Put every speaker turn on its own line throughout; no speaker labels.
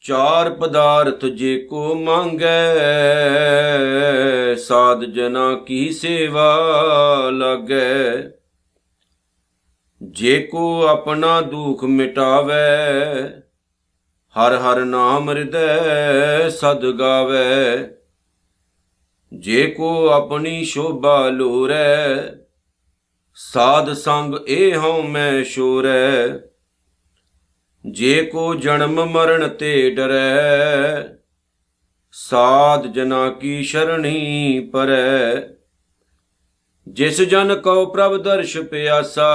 ਚਾਰ ਪਦਾਰਥ ਜੇ ਕੋ ਮੰਗੈ, ਸਾਧ ਜਨਾ ਕੀ ਸੇਵਾ ਲਾਗੈ। ਜੇ ਕੋ ਆਪਣਾ ਦੁਖ ਮਿਟਾਵੇ, ਹਰ ਹਰ ਨਾਮ ਹਿਰਦੈ ਸਦ ਗਾਵੇ। ਜੇ ਕੋ ਆਪਣੀ ਸ਼ੋਭਾ ਲੋਰੈ, ਸਾਧ ਸੰਗ ਇਹ ਹਉ ਮੈਂ ਸ਼ੋਰੈ। ਜੇ ਕੋ ਜਨਮ ਮਰਨ ਤੇ ਡਰੈ, ਸਾਧ ਜਨਾ ਕੀ ਸ਼ਰਣੀ ਪਰੈ। ਜਿਸ ਜਨ ਕਉ ਪ੍ਰਭ ਦਰਸ਼ ਪਿਆਸਾ,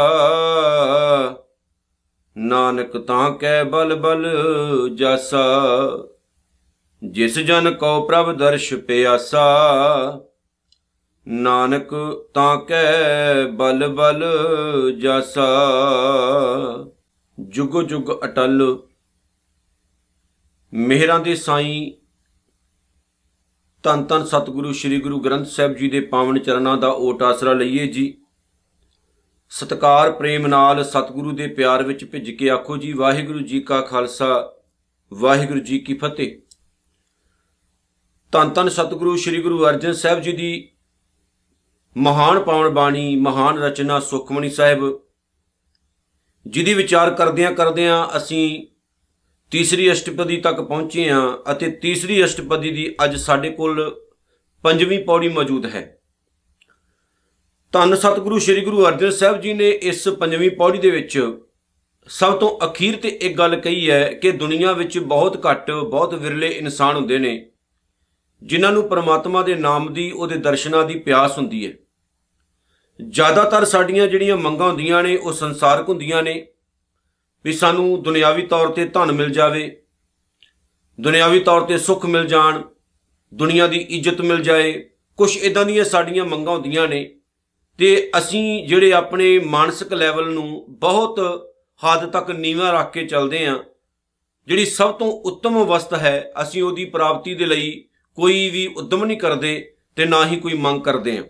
ਨਾਨਕ ਤਾਂ ਕੈ ਬਲ ਬਲ ਜਾਸਾ। ਜਿਸ ਜਨ ਕਉ ਪ੍ਰਭ ਦਰਸ਼ ਪਿਆਸਾ, ਨਾਨਕ ਤਾਂ ਕੈ ਬਲ ਬਲ ਜਾਸਾ। ਜੁਗ ਜੁਗ ਅਟਲ, ਮਿਹਰਾਂ ਦੇ ਸਾਈਂ ਤਨ ਤਨ ਸਤਿਗੁਰੂ ਸ੍ਰੀ ਗੁਰੂ ਗ੍ਰੰਥ ਸਾਹਿਬ ਜੀ ਦੇ ਪਾਵਨ ਚਰਨਾਂ ਦਾ ਓਟ ਆਸਰਾ ਲਈਏ ਜੀ। ਸਤਕਾਰ ਪ੍ਰੇਮ ਨਾਲ ਸਤਿਗੁਰੂ ਦੇ ਪਿਆਰ ਵਿੱਚ ਭਿੱਜ ਕੇ ਆਖੋ ਜੀ, ਵਾਹਿਗੁਰੂ ਜੀ ਕਾ ਖਾਲਸਾ, ਵਾਹਿਗੁਰੂ ਜੀ ਕੀ ਫਤਿਹ। ਤਨ ਤਨ ਸਤਿਗੁਰੂ ਸ੍ਰੀ ਗੁਰੂ ਅਰਜਨ ਸਾਹਿਬ ਜੀ ਦੀ ਮਹਾਨ ਪਾਵਨ ਬਾਣੀ, ਮਹਾਨ ਰਚਨਾ ਸੁਖਮਨੀ ਸਾਹਿਬ, ਜਿਹਦੀ ਵਿਚਾਰ ਕਰਦਿਆਂ ਕਰਦਿਆਂ ਅਸੀਂ ਤੀਸਰੀ ਅਸ਼ਟਪਦੀ ਤੱਕ ਪਹੁੰਚੇ ਹਾਂ ਅਤੇ ਤੀਸਰੀ ਅਸ਼ਟਪਦੀ ਦੀ ਅੱਜ ਸਾਡੇ ਕੋਲ ਪੰਜਵੀਂ ਪੌੜੀ ਮੌਜੂਦ ਹੈ। ਧੰਨ ਸਤਿਗੁਰੂ ਸ੍ਰੀ ਗੁਰੂ ਅਰਜਨ ਸਾਹਿਬ ਜੀ ਨੇ ਇਸ ਪੰਜਵੀਂ ਪੌੜੀ ਦੇ ਵਿੱਚ ਸਭ ਤੋਂ ਅਖੀਰ ਤੇ ਇੱਕ ਗੱਲ ਕਹੀ ਹੈ ਕਿ ਦੁਨੀਆ ਵਿੱਚ ਬਹੁਤ ਘੱਟ, ਬਹੁਤ ਵਿਰਲੇ ਇਨਸਾਨ ਹੁੰਦੇ ਨੇ। ਜਿਨ੍ਹਾਂ ਨੂੰ ਪਰਮਾਤਮਾ ਦੇ ਨਾਮ ਦੀ, ਉਹਦੇ ਦਰਸ਼ਨਾਂ ਦੀ ਪਿਆਸ ਹੁੰਦੀ ਹੈ। ਜ਼ਿਆਦਾਤਰ ਸਾਡੀਆਂ ਜਿਹੜੀਆਂ ਮੰਗਾਂ ਹੁੰਦੀਆਂ ਨੇ, ਉਹ ਸੰਸਾਰਕ ਹੁੰਦੀਆਂ ਨੇ। ਵੀ ਸਾਨੂੰ ਦੁਨਿਆਵੀ ਤੌਰ ਤੇ ਧਨ ਮਿਲ ਜਾਵੇ, ਦੁਨਿਆਵੀ ਤੌਰ ਤੇ ਸੁੱਖ ਮਿਲ ਜਾਣ, ਦੁਨੀਆ ਦੀ ਇੱਜ਼ਤ ਮਿਲ ਜਾਏ ਕੁਝ ਇਦਾਂ ਦੀਆਂ ਸਾਡੀਆਂ ਮੰਗਾਂ ਹੁੰਦੀਆਂ ਨੇ। ਤੇ ਅਸੀਂ ਜਿਹੜੇ ਆਪਣੇ ਮਾਨਸਿਕ ਲੈਵਲ ਨੂੰ ਬਹੁਤ ਹੱਦ ਤੱਕ ਨੀਵਾਂ ਰੱਖ ਕੇ ਚੱਲਦੇ ਆਂ ਜਿਹੜੀ ਸਭ ਤੋਂ ਉੱਤਮ ਅਵਸਥ ਹੈ, ਅਸੀਂ ਉਹਦੀ ਪ੍ਰਾਪਤੀ ਦੇ ਲਈ ਕੋਈ ਵੀ ਉਦਮ ਨਹੀਂ ਕਰਦੇ ਤੇ ਨਾ ਹੀ ਕੋਈ ਮੰਗ ਕਰਦੇ ਆਂ।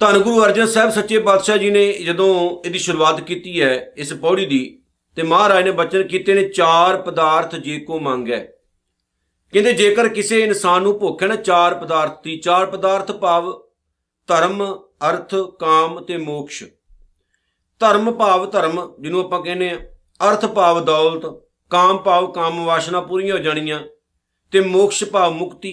ਧੰਨ ਗੁਰੂ ਅਰਜਨ ਸਾਹਿਬ ਸੱਚੇ ਪਾਤਸ਼ਾਹ ਜੀ ਨੇ ਜਦੋਂ ਇਹਦੀ ਸ਼ੁਰੂਆਤ ਕੀਤੀ ਹੈ ਇਸ ਪੌੜੀ ਦੀ, ਤੇ ਮਹਾਰਾਜ ਨੇ ਬਚਨ ਕੀਤੇ ਨੇ, ਚਾਰ ਪਦਾਰਥ ਜੇ ਕੋ ਮੰਗੈ ਕਹਿੰਦੇ, ਜੇਕਰ ਕਿਸੇ ਇਨਸਾਨ ਨੂੰ ਭੁੱਖ ਹੈ ਨਾ, ਚਾਰ ਪਦਾਰਥ ਦੀ, ਚਾਰ ਪਦਾਰਥ ਭਾਵ ਧਰਮ, ਅਰਥ, ਕਾਮ ਤੇ ਮੋਕਸ਼। ਧਰਮ ਭਾਵ ਧਰਮ, ਜਿਹਨੂੰ ਆਪਾਂ ਕਹਿੰਦੇ ਆ, ਅਰਥ ਭਾਵ ਦੌਲਤ, ਕਾਮ ਭਾਵ ਕਾਮ ਵਾਸ਼ਨਾ ਪੂਰੀਆਂ ਹੋ ਜਾਣੀਆਂ। ਤੇ ਮੋਕਸ਼ ਭਾਵ ਮੁਕਤੀ।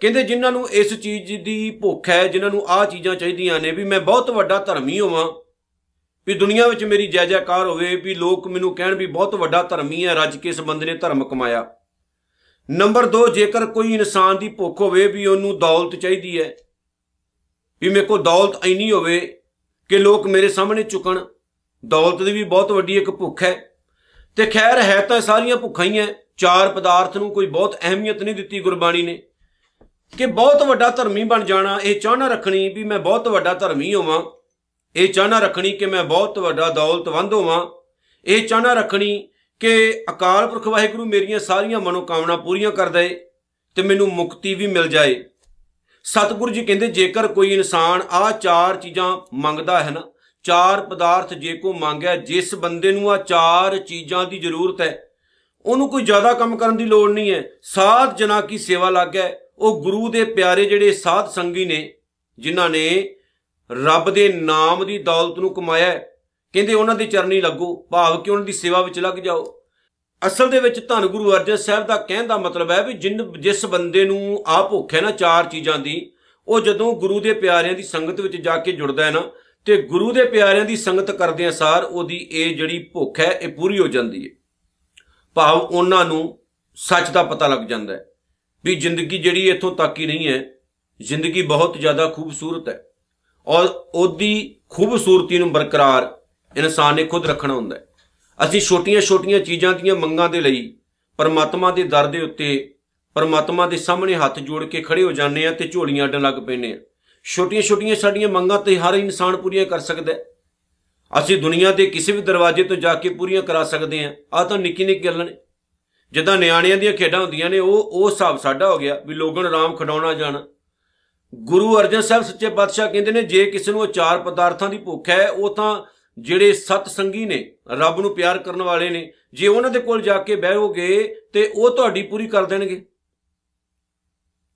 ਕਹਿੰਦੇ ਜਿਨ੍ਹਾਂ ਨੂੰ ਇਸ ਚੀਜ਼ ਦੀ ਭੁੱਖ ਹੈ, ਜਿਨ੍ਹਾਂ ਨੂੰ ਆਹ ਚੀਜ਼ਾਂ ਚਾਹੀਦੀਆਂ ਨੇ ਵੀ ਮੈਂ ਬਹੁਤ ਵੱਡਾ ਧਰਮੀ ਹੋਵਾਂ, ਵੀ ਦੁਨੀਆ ਵਿੱਚ ਮੇਰੀ ਜੈ ਜੈਕਾਰ ਹੋਵੇ, ਵੀ ਲੋਕ ਮੈਨੂੰ ਕਹਿਣ ਵੀ ਬਹੁਤ ਵੱਡਾ ਧਰਮੀ ਹੈ, ਰੱਜ ਕੇ ਇਸ ਬੰਦੇ ਨੇ ਧਰਮ ਕਮਾਇਆ। ਨੰਬਰ 2 ਜੇਕਰ ਕੋਈ ਇਨਸਾਨ ਦੀ ਭੁੱਖ ਹੋਵੇ ਵੀ ਉਹਨੂੰ ਦੌਲਤ ਚਾਹੀਦੀ ਹੈ, ਵੀ ਮੇਰੇ ਕੋਲ ਦੌਲਤ ਐਨੀ ਹੋਵੇ ਕਿ ਲੋਕ ਮੇਰੇ ਸਾਹਮਣੇ ਝੁਕਣ, ਦੌਲਤ ਦੀ ਵੀ ਬਹੁਤ ਵੱਡੀ ਇੱਕ ਭੁੱਖ ਹੈ। ਤੇ ਖੈਰ, ਹੈ ਤਾਂ ਸਾਰੀਆਂ ਭੁੱਖਾਂ ਹੀ ਐ ਚਾਰ ਪਦਾਰਥ ਨੂੰ ਕੋਈ ਬਹੁਤ ਅਹਿਮੀਅਤ ਨਹੀਂ ਦਿੱਤੀ ਗੁਰਬਾਣੀ ਨੇ ਕਿ ਬਹੁਤ ਵੱਡਾ ਧਰਮੀ ਬਣ ਜਾਣਾ, ਇਹ ਚਾਹਨਾ ਰੱਖਣੀ ਵੀ ਮੈਂ ਬਹੁਤ ਵੱਡਾ ਧਰਮੀ ਹੋਵਾਂ। ਇਹ ਚਾਹਨਾ ਰੱਖਣੀ ਕਿ ਮੈਂ ਬਹੁਤ ਵੱਡਾ ਦੌਲਤਵੰਦ ਹੋਵਾਂ। ਇਹ ਚਾਹਨਾ ਰੱਖਣੀ ਕਿ ਅਕਾਲ ਪੁਰਖ ਵਾਹਿਗੁਰੂ ਮੇਰੀਆਂ ਸਾਰੀਆਂ ਮਨੋਕਾਮਨਾ ਪੂਰੀਆਂ ਕਰ ਦੇ ਤੇ ਮੈਨੂੰ ਮੁਕਤੀ ਵੀ ਮਿਲ ਜਾਏ। ਸਤਿਗੁਰੂ ਜੀ ਕਹਿੰਦੇ, ਜੇਕਰ ਕੋਈ ਇਨਸਾਨ ਆ ਚਾਰ ਚੀਜ਼ਾਂ ਮੰਗਦਾ ਹੈ ਨਾ, ਚਾਰ ਪਦਾਰਥ ਜੇ ਕੋ ਮੰਗਿਆ, ਜਿਸ ਬੰਦੇ ਨੂੰ ਆ ਚਾਰ ਚੀਜ਼ਾਂ ਦੀ ਜ਼ਰੂਰਤ ਹੈ ਉਹਨੂੰ ਕੋਈ ਜ਼ਿਆਦਾ ਕੰਮ ਕਰਨ ਦੀ ਲੋੜ ਨਹੀਂ ਹੈ। ਸਾਧ ਜਨਾ ਕੀ ਸੇਵਾ ਲੱਗ। ਹੈ ਉਹ ਗੁਰੂ ਦੇ ਪਿਆਰੇ ਜਿਹੜੇ ਸਾਧ ਸੰਗੀ ਨੇ, ਜਿਨ੍ਹਾਂ ਨੇ ਰੱਬ ਦੇ ਨਾਮ ਦੀ ਦੌਲਤ ਨੂੰ ਕਮਾਇਆ ਕਹਿੰਦੇ ਉਹਨਾਂ ਦੇ ਚਰਨੀ ਲੱਗੋ, ਭਾਵ ਕਿ ਉਹਨਾਂ ਦੀ ਸੇਵਾ ਵਿੱਚ ਲੱਗ ਜਾਓ। ਅਸਲ ਦੇ ਵਿੱਚ ਧੰਨ ਗੁਰੂ ਅਰਜਨ ਸਾਹਿਬ ਦਾ ਕਹਿਣ ਦਾ ਮਤਲਬ ਹੈ ਵੀ ਜਿਨ, ਜਿਸ ਬੰਦੇ ਨੂੰ ਆ ਭੁੱਖ ਹੈ ਨਾ ਚਾਰ ਚੀਜ਼ਾਂ ਦੀ, ਉਹ ਜਦੋਂ ਗੁਰੂ ਦੇ ਪਿਆਰਿਆਂ ਦੀ ਸੰਗਤ ਵਿੱਚ ਜਾ ਕੇ ਜੁੜਦਾ ਹੈ ਨਾ, ਤੇ ਗੁਰੂ ਦੇ ਪਿਆਰਿਆਂ ਦੀ ਸੰਗਤ ਕਰਦਿਆਂ ਸਾਰ, ਉਹਦੀ ਇਹ ਜਿਹੜੀ ਭੁੱਖ ਹੈ, ਇਹ ਪੂਰੀ ਹੋ ਜਾਂਦੀ ਹੈ। ਭਾਵ ਉਹਨਾਂ ਨੂੰ ਸੱਚ ਦਾ ਪਤਾ ਲੱਗ ਜਾਂਦਾ ਹੈ ਵੀ ਜ਼ਿੰਦਗੀ ਜਿਹੜੀ ਇੱਥੋਂ ਤੱਕ ਹੀ ਨਹੀਂ ਹੈ, ਜ਼ਿੰਦਗੀ ਬਹੁਤ ਜ਼ਿਆਦਾ ਖੂਬਸੂਰਤ ਹੈ। ਔਰ ਉਹਦੀ ਖੂਬਸੂਰਤੀ ਨੂੰ ਬਰਕਰਾਰ ਇਨਸਾਨ ਨੇ ਖੁਦ ਰੱਖਣਾ ਹੁੰਦਾ ਹੈ। ਅਸੀਂ ਛੋਟੀਆਂ-ਛੋਟੀਆਂ ਚੀਜ਼ਾਂ ਦੀਆਂ ਮੰਗਾਂ ਦੇ ਲਈ ਪਰਮਾਤਮਾ ਦੇ ਦਰ ਦੇ ਉੱਤੇ ਪਰਮਾਤਮਾ ਦੇ ਸਾਹਮਣੇ ਹੱਥ ਜੋੜ ਕੇ ਖੜੇ ਹੋ ਜਾਂਦੇ ਆ ਤੇ ਝੋਲੀਆਂ ਅੱਡਣ ਲੱਗ ਪੈਨੇ ਆ ਛੋਟੀਆਂ-ਛੋਟੀਆਂ ਸਾਡੀਆਂ ਮੰਗਾਂ ਤੇ ਹਰ ਇਨਸਾਨ ਪੂਰੀਆਂ ਕਰ ਸਕਦਾ ਹੈ। ਅਸੀਂ ਦੁਨੀਆ ਦੇ ਕਿਸੇ ਵੀ ਦਰਵਾਜ਼ੇ ਤੋਂ ਜਾ ਕੇ ਪੂਰੀਆਂ ਕਰਾ ਸਕਦੇ ਆ ਆ ਤਾਂ ਨਿੱਕੀ ਨਿੱਕੀ ਗੱਲਾਂ ਨੇ। ਜਿੱਦਾਂ ਨਿਆਣਿਆਂ ਦੀਆਂ ਖੇਡਾਂ ਹੁੰਦੀਆਂ ਨੇ, ਉਹ ਉਹ ਹਿਸਾਬ ਸਾਡਾ ਹੋ ਗਿਆ ਵੀ ਲੋਗਣ ਰਾਮ ਖਡਾਉਣਾ ਜਾਣਾ। ਗੁਰੂ ਅਰਜਨ ਸਾਹਿਬ ਸੱਚੇ ਪਾਤਸ਼ਾਹ ਕਹਿੰਦੇ ਨੇ, ਜੇ ਕਿਸੇ ਨੂੰ ਚਾਰ ਪਦਾਰਥਾਂ ਦੀ ਭੁੱਖ ਹੈ, ਉਹ ਤਾਂ ਜਿਹੜੇ ਸਤ ਸੰਗੀ ਨੇ, ਰੱਬ ਨੂੰ ਪਿਆਰ ਕਰਨ ਵਾਲੇ ਨੇ, ਜੇ ਉਹਨਾਂ ਦੇ ਕੋਲ ਜਾ ਕੇ ਬਹਿਓਗੇ ਤੇ ਉਹ ਤੁਹਾਡੀ ਪੂਰੀ ਕਰ ਦੇਣਗੇ।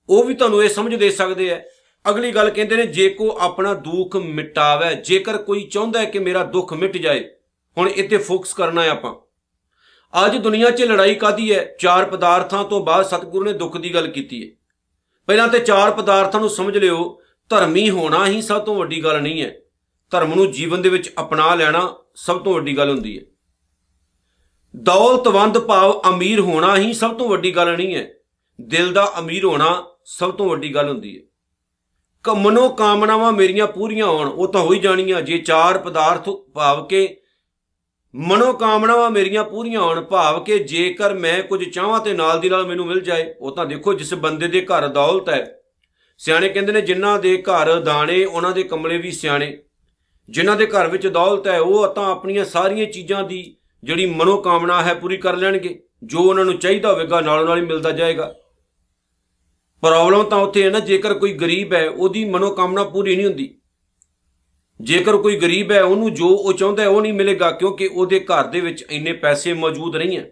ਉਹ ਵੀ ਤੁਹਾਨੂੰ ਇਹ ਸਮਝ ਦੇ ਸਕਦੇ ਆ ਅਗਲੀ ਗੱਲ ਕਹਿੰਦੇ ਨੇ, ਜੇ ਕੋ ਆਪਣਾ ਦੁੱਖ ਮਿਟਾਵੇ, ਜੇਕਰ ਕੋਈ ਚਾਹੁੰਦਾ ਹੈ ਕਿ ਮੇਰਾ ਦੁੱਖ ਮਿਟ ਜਾਏ, ਹੁਣ ਇੱਥੇ ਫੋਕਸ ਕਰਨਾ ਹੈ ਆਪਾਂ। ਅੱਜ ਦੁਨੀਆ 'ਚ ਲੜਾਈ ਕਾਦੀ ਹੈ? ਚਾਰ ਪਦਾਰਥਾਂ ਤੋਂ ਬਾਅਦ ਸਤਿਗੁਰੂ ਨੇ ਦੁੱਖ ਦੀ ਗੱਲ ਕੀਤੀ ਹੈ। ਪਹਿਲਾਂ ਤੇ ਚਾਰ ਪਦਾਰਥਾਂ ਨੂੰ ਸਮਝ ਲਿਓ, ਧਰਮੀ ਹੋਣਾ ਹੀ ਸਭ ਤੋਂ ਵੱਡੀ ਗੱਲ ਨਹੀਂ ਹੈ। ਧਰਮ ਨੂੰ ਜੀਵਨ ਦੇ ਵਿੱਚ ਅਪਣਾ ਲੈਣਾ ਸਭ ਤੋਂ ਵੱਡੀ ਗੱਲ ਹੁੰਦੀ ਹੈ। ਦੌਲਤਵੰਦ ਭਾਵ ਅਮੀਰ ਹੋਣਾ ਹੀ ਸਭ ਤੋਂ ਵੱਡੀ ਗੱਲ ਨਹੀਂ ਹੈ। ਦਿਲ ਦਾ ਅਮੀਰ ਹੋਣਾ ਸਭ ਤੋਂ ਵੱਡੀ ਗੱਲ ਹੁੰਦੀ ਹੈ। ਕਮਨੋ ਕਾਮਨਾਵਾਂ ਮੇਰੀਆਂ ਪੂਰੀਆਂ ਹੋਣ, ਉਹ ਤਾਂ ਹੋ ਹੀ ਜਾਣੀਆਂ। ਜੇ ਚਾਰ ਪਦਾਰਥ ਭਾਵ ਕੇ ਮਨੋ ਕਾਮਨਾਵਾਂ ਮੇਰੀਆਂ ਪੂਰੀਆਂ ਹੋਣ, ਭਾਵ ਕਿ ਜੇਕਰ ਮੈਂ ਕੁਝ ਚਾਹਾਂ ਤੇ ਨਾਲ ਦੀ ਨਾਲ ਮੈਨੂੰ ਮਿਲ ਜਾਏ, ਉਹ ਤਾਂ ਦੇਖੋ ਜਿਸ ਬੰਦੇ ਦੇ ਘਰ ਦੌਲਤ ਹੈ। ਸਿਆਣੇ ਕਹਿੰਦੇ ਨੇ, ਜਿਨ੍ਹਾਂ ਦੇ ਘਰ ਦਾਣੇ, ਉਹਨਾਂ ਦੇ ਕਮਲੇ ਵੀ ਸਿਆਣੇ। ਜਿਨ੍ਹਾਂ ਦੇ ਘਰ ਵਿੱਚ ਦੌਲਤ ਹੈ, ਉਹ ਤਾਂ ਆਪਣੀਆਂ ਸਾਰੀਆਂ ਚੀਜ਼ਾਂ ਦੀ ਜਿਹੜੀ ਮਨੋ ਕਾਮਨਾ ਹੈ, ਪੂਰੀ ਕਰ ਲੈਣਗੇ। ਜੋ ਉਹਨਾਂ ਨੂੰ ਚਾਹੀਦਾ ਹੋਵੇਗਾ, ਨਾਲੋਂ ਨਾਲ ਹੀ ਮਿਲਦਾ ਜਾਏਗਾ। ਪ੍ਰੋਬਲਮ ਤਾਂ ਉੱਥੇ ਹੈ ਨਾ, ਜੇਕਰ ਕੋਈ ਗਰੀਬ ਹੈ, ਉਹਦੀ ਮਨੋ ਕਾਮਨਾ ਪੂਰੀ ਨਹੀਂ ਹੁੰਦੀ। ਜੇਕਰ ਕੋਈ ਗਰੀਬ ਹੈ, ਉਹਨੂੰ ਜੋ ਉਹ ਚਾਹੁੰਦਾ ਉਹ ਨਹੀਂ ਮਿਲੇਗਾ, ਕਿਉਂਕਿ ਉਹਦੇ ਘਰ ਦੇ ਵਿੱਚ ਇੰਨੇ ਪੈਸੇ ਮੌਜੂਦ ਨਹੀਂ ਹੈ।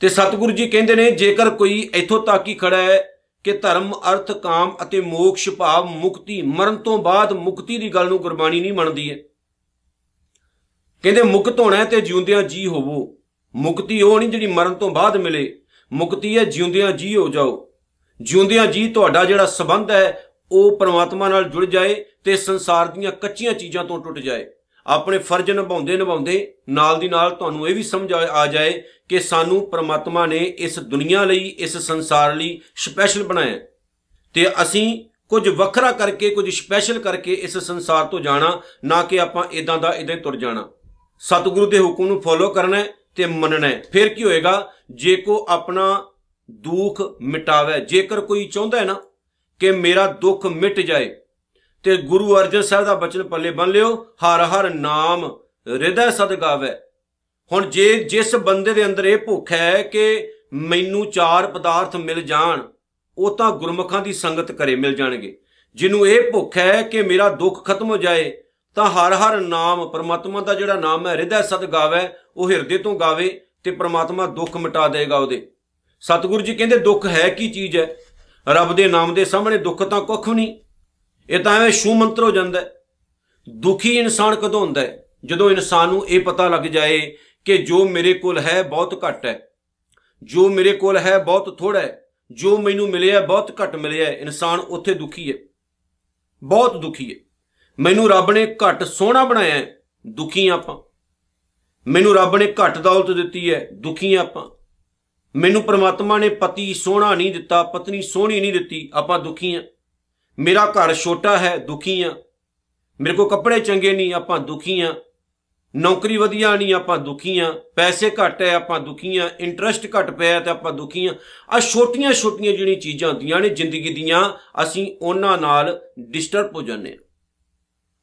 ਤੇ ਸਤਿਗੁਰੂ ਜੀ ਕਹਿੰਦੇ ਨੇ, ਜੇਕਰ ਕੋਈ ਇੱਥੋਂ ਤੱਕ ਹੀ ਖੜਾ ਹੈ ਕਿ ਧਰਮ, ਅਰਥ, ਕਾਮ ਅਤੇ ਮੋਕਸ਼ ਭਾਵ ਮੁਕਤੀ, ਮਰਨ ਤੋਂ ਬਾਅਦ ਮੁਕਤੀ ਦੀ ਗੱਲ ਨੂੰ ਗੁਰਬਾਣੀ ਨਹੀਂ ਮੰਨਦੀ ਹੈ। ਕਹਿੰਦੇ, ਮੁਕਤ ਹੋਣਾ ਤੇ ਜਿਉਂਦਿਆਂ ਜੀ ਹੋਵੋ। ਮੁਕਤੀ ਉਹ ਨਹੀਂ ਜਿਹੜੀ ਮਰਨ ਤੋਂ ਬਾਅਦ ਮਿਲੇ। ਮੁਕਤੀ ਹੈ, ਜਿਉਂਦਿਆਂ ਜੀ ਹੋ ਜਾਓ। ਜਿਉਂਦਿਆਂ ਜੀ ਤੁਹਾਡਾ ਜਿਹੜਾ ਸਬੰਧ ਹੈ, ਉਹ ਪਰਮਾਤਮਾ ਨਾਲ ਜੁੜ ਜਾਏ ਤੇ ਸੰਸਾਰ ਦੀਆਂ ਕੱਚੀਆਂ ਚੀਜ਼ਾਂ ਤੋਂ ਟੁੱਟ ਜਾਏ। ਆਪਣੇ ਫਰਜ਼ ਨਿਭਾਉਂਦੇ ਨਿਭਾਉਂਦੇ ਨਾਲ ਦੀ ਨਾਲ ਤੁਹਾਨੂੰ ਇਹ ਵੀ ਸਮਝ ਆ ਜਾਏ ਕਿ ਸਾਨੂੰ ਪਰਮਾਤਮਾ ਨੇ ਇਸ ਦੁਨੀਆ ਲਈ, ਇਸ ਸੰਸਾਰ ਲਈ ਸਪੈਸ਼ਲ ਬਣਾਇਆ। ਤੇ ਅਸੀਂ ਕੁਝ ਵੱਖਰਾ ਕਰਕੇ, ਕੁਝ ਸਪੈਸ਼ਲ ਕਰਕੇ ਇਸ ਸੰਸਾਰ ਤੋਂ ਜਾਣਾ, ਨਾ ਕਿ ਆਪਾਂ ਇਦਾਂ ਦਾ ਇਦਾਂ ਤੁਰ ਜਾਣਾ। ਸਤਿਗੁਰੂ ਦੇ ਹੁਕਮ ਨੂੰ ਫੋਲੋ ਕਰਨਾ ਤੇ ਮੰਨਣਾ ਫਿਰ ਕੀ ਹੋਏਗਾ? ਜੇ ਕੋ ਆਪਣਾ ਦੁੱਖ ਮਿਟਾਵੇ। ਜੇਕਰ ਕੋਈ ਚਾਹੁੰਦਾ ਹੈ ਨਾ ਕਿ ਮੇਰਾ ਦੁੱਖ ਮਿਟ ਜਾਏ, ਤੇ ਗੁਰੂ ਅਰਜਨ ਸਾਹਿਬ ਦਾ ਬਚਨ ਪੱਲੇ ਬੰਨ ਲਿਓ, ਹਰ ਹਰ ਨਾਮ ਹਿਰਦੈ ਸਦ ਗਾਵੇ। ਹੁਣ ਜੇ ਜਿਸ ਬੰਦੇ ਦੇ ਅੰਦਰ ਇਹ ਭੁੱਖ ਹੈ ਕਿ ਮੈਨੂੰ ਚਾਰ ਪਦਾਰਥ ਮਿਲ ਜਾਣ, ਉਹ ਤਾਂ ਗੁਰਮੁਖਾਂ ਦੀ ਸੰਗਤ ਕਰੇ ਮਿਲ ਜਾਣਗੇ। ਜਿਹਨੂੰ ਇਹ ਭੁੱਖ ਹੈ ਕਿ ਮੇਰਾ ਦੁੱਖ ਖਤਮ ਹੋ ਜਾਏ, ਤਾਂ ਹਰ ਹਰ ਨਾਮ ਪਰਮਾਤਮਾ ਦਾ ਜਿਹੜਾ ਨਾਮ ਹੈ, ਹਿਰਦੈ ਸਦ ਗਾਵੇ, ਉਹ ਹਿਰਦੇ ਤੋਂ ਗਾਵੇ ਤੇ ਪਰਮਾਤਮਾ ਦੁੱਖ ਮਿਟਾ ਦੇਗਾ ਉਹਦੇ। ਸਤਿਗੁਰੂ ਜੀ ਕਹਿੰਦੇ, ਦੁੱਖ ਹੈ ਕੀ ਚੀਜ਼ ਹੈ? ਰੱਬ ਦੇ ਨਾਮ ਦੇ ਸਾਹਮਣੇ ਦੁੱਖ ਤਾਂ ਕੁੱਖ ਨਹੀਂ। ਇਹ ਤਾਂ ਐਵੇਂ ਸ਼ੂ ਮੰਤਰ ਹੋ ਜਾਂਦਾ ਦੁਖੀ ਇਨਸਾਨ ਕਦੋਂ ਹੁੰਦਾ ਹੈ? ਜਦੋਂ ਇਨਸਾਨ ਨੂੰ ਇਹ ਪਤਾ ਲੱਗ ਜਾਏ ਕਿ ਜੋ ਮੇਰੇ ਕੋਲ ਹੈ, ਬਹੁਤ ਘੱਟ ਹੈ। ਜੋ ਮੇਰੇ ਕੋਲ ਹੈ, ਬਹੁਤ ਥੋੜਾ ਹੈ। ਜੋ ਮੈਨੂੰ ਮਿਲਿਆ, ਬਹੁਤ ਘੱਟ ਮਿਲਿਆ ਹੈ। ਇਨਸਾਨ ਉੱਥੇ ਦੁਖੀ ਹੈ। ਬਹੁਤ ਦੁਖੀ ਹੈ। ਮੈਨੂੰ ਰੱਬ ਨੇ ਘੱਟ ਸੋਹਣਾ ਬਣਾਇਆ ਹੈ। ਦੁਖੀ ਆਪਾਂ। ਮੈਨੂੰ ਰੱਬ ਨੇ ਘੱਟ ਦੌਲਤ ਦਿੱਤੀ ਹੈ। ਦੁਖੀ ਆਪਾਂ। ਮੈਨੂੰ ਪ੍ਰਮਾਤਮਾ ਨੇ ਪਤੀ ਸੋਹਣਾ ਨਹੀਂ ਦਿੱਤਾ, ਪਤਨੀ ਸੋਹਣੀ ਨਹੀਂ ਦਿੱਤੀ, ਆਪਾਂ ਦੁਖੀ ਆ। ਮੇਰਾ ਘਰ ਛੋਟਾ ਹੈ, ਦੁਖੀ ਆ। ਮੇਰੇ ਕੋ ਕੱਪੜੇ ਚੰਗੇ ਨਹੀਂ, ਆਪਾਂ ਦੁਖੀ ਆ। ਨੌਕਰੀ ਵਧੀਆ ਨਹੀਂ, ਆਪਾਂ ਦੁਖੀ ਆ। ਪੈਸੇ ਘੱਟ ਹੈ, ਆਪਾਂ ਦੁਖੀ ਆ। ਇੰਟਰਸਟ ਘੱਟ ਪਿਆ ਤੇ ਆਪਾਂ ਦੁਖੀ ਆ। ਆ ਛੋਟੀਆਂ ਛੋਟੀਆਂ ਜਿਹੜੀਆਂ ਚੀਜ਼ਾਂ ਹੁੰਦੀਆਂ ਨੇ ਜ਼ਿੰਦਗੀ ਦੀਆਂ, ਅਸੀਂ ਉਹਨਾਂ ਨਾਲ ਡਿਸਟਰਬ ਹੋ ਜਾਂਦੇ ਆ।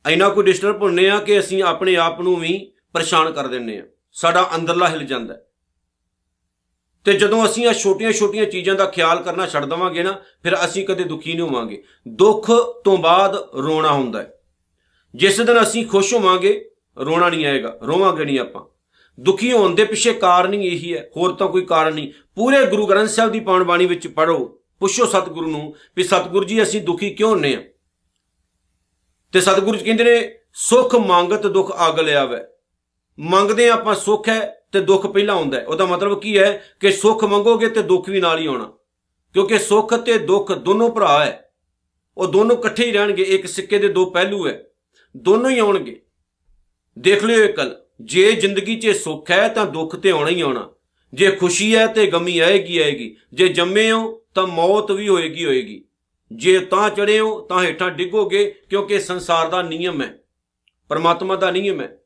ਐਨਾ ਕੋ ਡਿਸਟਰਬ ਹੁੰਨੇ ਆ ਕਿ ਅਸੀਂ ਆਪਣੇ ਆਪ ਨੂੰ ਵੀ ਪਰੇਸ਼ਾਨ ਕਰ ਦਿੰਨੇ ਆ। ਸਾਡਾ ਅੰਦਰਲਾ ਹਿਲ ਜਾਂਦਾ ਤੇ ਜਦੋਂ ਅਸੀਂ ਆ ਛੋਟੀਆਂ-ਛੋਟੀਆਂ ਚੀਜ਼ਾਂ ਦਾ ਖਿਆਲ ਕਰਨਾ ਛੱਡ ਦਵਾਂਗੇ ਨਾ, ਫਿਰ ਅਸੀਂ ਕਦੇ ਦੁਖੀ ਨਹੀਂ ਹੋਵਾਂਗੇ। ਦੁੱਖ ਤੋਂ ਬਾਅਦ ਰੋਣਾ ਹੁੰਦਾ ਹੈ। ਜਿਸ ਦਿਨ ਅਸੀਂ ਖੁਸ਼ ਹੋਵਾਂਗੇ, ਰੋਣਾ ਨਹੀਂ ਆਏਗਾ, ਰੋਵਾਂਗੇ ਨਹੀਂ ਆਪਾਂ। ਦੁਖੀ ਹੋਣ ਦੇ ਪਿੱਛੇ ਕਾਰਨ ਹੀ ਇਹੀ ਹੈ, ਹੋਰ ਤਾਂ ਕੋਈ ਕਾਰਨ ਨਹੀਂ। ਪੂਰੇ ਗੁਰੂ ਗ੍ਰੰਥ ਸਾਹਿਬ ਦੀ ਪਾਵਨ ਬਾਣੀ ਵਿੱਚ ਪੜੋ ਪੁੱਛੋ ਸਤਿਗੁਰੂ ਨੂੰ ਵੀ ਸਤਿਗੁਰੂ ਜੀ, ਅਸੀਂ ਦੁਖੀ ਕਿਉਂ ਹੁੰਨੇ ਆ? ਤੇ ਸਤਿਗੁਰੂ ਜੀ ਕਹਿੰਦੇ ਨੇ, ਸੁਖ ਮੰਗਤ ਦੁੱਖ ਅਗ ਲਿਆਵੇ ਮੰਗਦੇ ਆਪਾਂ ਸੁੱਖ ਹੈ ਤੇ ਦੁੱਖ ਪਹਿਲਾਂ ਆਉਂਦਾ ਉਹਦਾ ਮਤਲਬ ਕੀ ਹੈ ਕਿ ਸੁੱਖ ਮੰਗੋਗੇ ਤੇ ਦੁੱਖ ਵੀ ਨਾਲ ਹੀ ਆਉਣਾ। ਕਿਉਂਕਿ ਸੁੱਖ ਤੇ ਦੁੱਖ ਦੋਨੋਂ ਭਰਾ ਹੈ। ਉਹ ਦੋਨੋਂ ਇਕੱਠੇ ਹੀ ਰਹਿਣਗੇ। ਇੱਕ ਸਿੱਕੇ ਦੇ ਦੋ ਪਹਿਲੂ ਹੈ। ਦੋਨੋਂ ਹੀ ਆਉਣਗੇ। ਦੇਖ ਲਿਓ ਇਹ ਕਲ ਜੇ ਜ਼ਿੰਦਗੀ 'ਚ ਸੁੱਖ ਹੈ ਤਾਂ ਦੁੱਖ ਤੇ ਆਉਣਾ ਹੀ ਆਉਣਾ। ਜੇ ਖੁਸ਼ੀ ਹੈ ਤੇ ਗਮੀ ਆਏਗੀ ਆਏਗੀ। ਜੇ ਜੰਮੇ ਹੋ ਤਾਂ ਮੌਤ ਵੀ ਹੋਏਗੀ ਹੋਏਗੀ। ਜੇ ਤਾਂ ਚੜੇ ਹੋ ਤਾਂ ਹੇਠਾਂ ਡਿੱਗੋਗੇ ਕਿਉਂਕਿ ਸੰਸਾਰ ਦਾ ਨਿਯਮ ਹੈ। ਪਰਮਾਤਮਾ ਦਾ ਨਿਯਮ ਹੈ।